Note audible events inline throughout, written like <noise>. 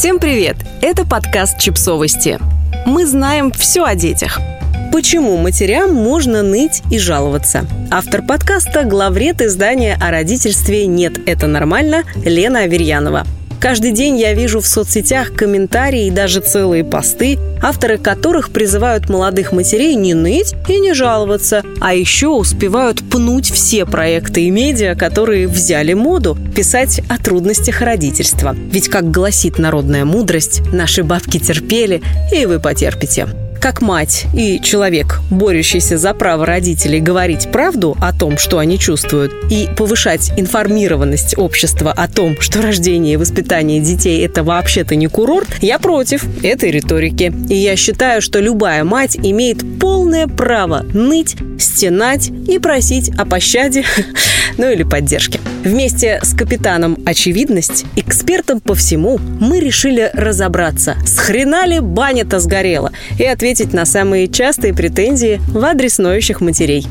Всем привет! Это подкаст «Чипсовости». Мы знаем все о детях. Почему матерям можно ныть и жаловаться? Автор подкаста – главред издания о родительстве «Нет, это нормально» Лена Аверьянова – Каждый день я вижу в соцсетях комментарии и даже целые посты, авторы которых призывают молодых матерей не ныть и не жаловаться, а еще успевают пнуть все проекты и медиа, которые взяли моду, писать о трудностях родительства. Ведь, как гласит народная мудрость, наши бабки терпели, и вы потерпите как мать и человек, борющийся за право родителей говорить правду о том, что они чувствуют, и повышать информированность общества о том, что рождение и воспитание детей – это вообще-то не курорт, я против этой риторики. И я считаю, что любая мать имеет полное право ныть, стенать и просить о пощаде, <laughs> ну или поддержке. Вместе с капитаном «Очевидность», экспертом по всему, мы решили разобраться, с хрена ли баня-то сгорела, и ответить на самые частые претензии в адрес ноющих матерей.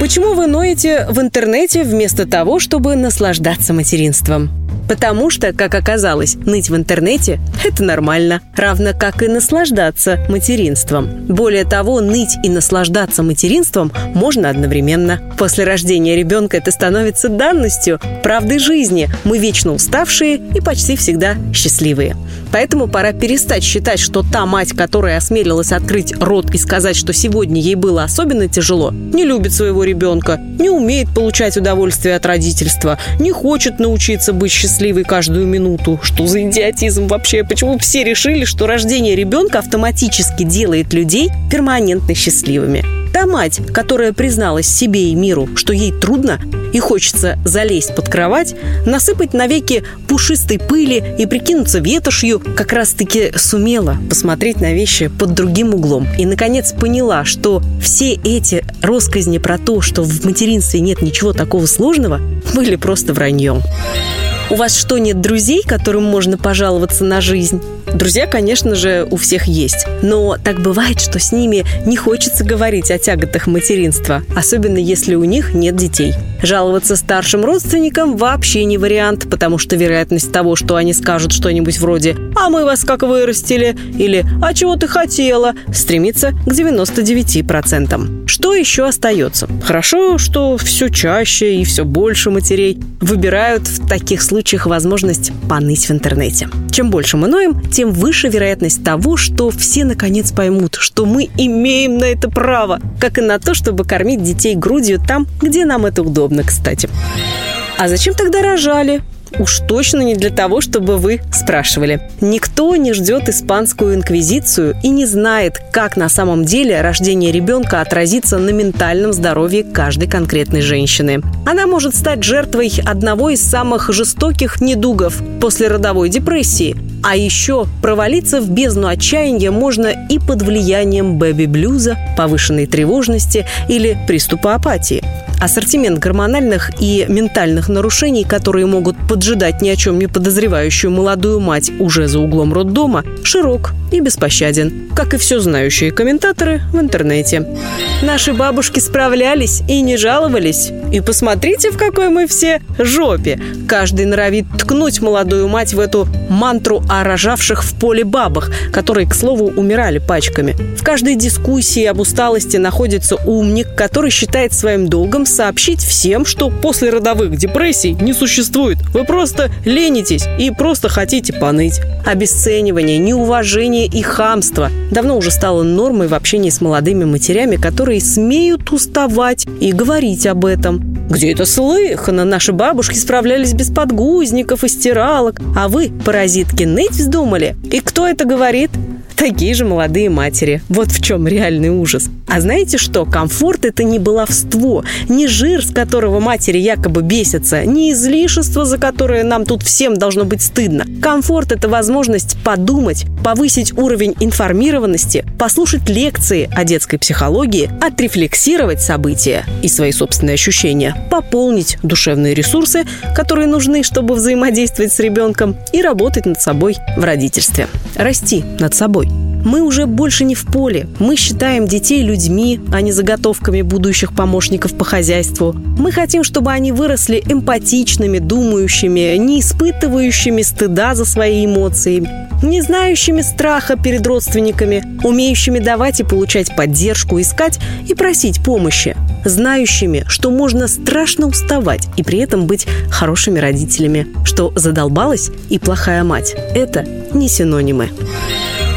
Почему вы ноете в интернете вместо того, чтобы наслаждаться материнством? Потому что, как оказалось, ныть в интернете – это нормально, равно как и наслаждаться материнством. Более того, ныть и наслаждаться материнством можно одновременно. После рождения ребенка это становится данностью, правдой жизни. Мы вечно уставшие и почти всегда счастливые. Поэтому пора перестать считать, что та мать, которая осмелилась открыть рот и сказать, что сегодня ей было особенно тяжело, не любит своего ребенка, не умеет получать удовольствие от родительства, не хочет научиться быть счастливой каждую минуту. Что за идиотизм вообще? Почему все решили, что рождение ребенка автоматически делает людей перманентно счастливыми? Та мать, которая призналась себе и миру, что ей трудно и хочется залезть под кровать, насыпать навеки пушистой пыли и прикинуться ветошью, как раз-таки сумела посмотреть на вещи под другим углом. И, наконец, поняла, что все эти россказни про то, что в материнстве нет ничего такого сложного, были просто враньем. У вас что, нет друзей, которым можно пожаловаться на жизнь? Друзья, конечно же, у всех есть. Но так бывает, что с ними не хочется говорить о тяготах материнства, особенно если у них нет детей. Жаловаться старшим родственникам вообще не вариант, потому что вероятность того, что они скажут что-нибудь вроде «А мы вас как вырастили» или «А чего ты хотела?» стремится к 99%. Что еще остается? Хорошо, что все чаще и все больше матерей выбирают в таких случаях возможность поныть в интернете. Чем больше мы ноем, тем выше вероятность того, что все наконец поймут, что мы имеем на это право, как и на то, чтобы кормить детей грудью там, где нам это удобно, кстати. А зачем тогда рожали? Уж точно не для того, чтобы вы спрашивали. Никто не ждет испанскую инквизицию и не знает, как на самом деле рождение ребенка отразится на ментальном здоровье каждой конкретной женщины. Она может стать жертвой одного из самых жестоких недугов после родовой депрессии. А еще провалиться в бездну отчаяния можно и под влиянием бэби-блюза, повышенной тревожности или приступа апатии. Ассортимент гормональных и ментальных нарушений, которые могут поджидать ни о чем не подозревающую молодую мать уже за углом роддома, широк и беспощаден, как и все знающие комментаторы в интернете. Наши бабушки справлялись и не жаловались. И посмотрите, в какой мы все жопе. Каждый норовит ткнуть молодую мать в эту мантру о рожавших в поле бабах, которые, к слову, умирали пачками. В каждой дискуссии об усталости находится умник, который считает своим долгом сообщить всем, что после родовых депрессий не существует. Вы просто ленитесь и просто хотите поныть. Обесценивание, неуважение и хамство давно уже стало нормой в общении с молодыми матерями, которые смеют уставать и говорить об этом. Где это слыхано? Наши бабушки справлялись без подгузников и стиралок. А вы, паразитки, ныть вздумали? И кто это говорит? Такие же молодые матери. Вот в чем реальный ужас. А знаете что? Комфорт – это не баловство, не жир, с которого матери якобы бесятся, не излишество, за которое нам тут всем должно быть стыдно. Комфорт – это возможность подумать, повысить уровень информированности, послушать лекции о детской психологии, отрефлексировать события и свои собственные ощущения, пополнить душевные ресурсы, которые нужны, чтобы взаимодействовать с ребенком и работать над собой в родительстве. Расти над собой. Мы уже больше не в поле. Мы считаем детей людьми, а не заготовками будущих помощников по хозяйству. Мы хотим, чтобы они выросли эмпатичными, думающими, не испытывающими стыда за свои эмоции, не знающими страха перед родственниками, умеющими давать и получать поддержку, искать и просить помощи, знающими, что можно страшно уставать и при этом быть хорошими родителями, что задолбалась и плохая мать. Это не синонимы.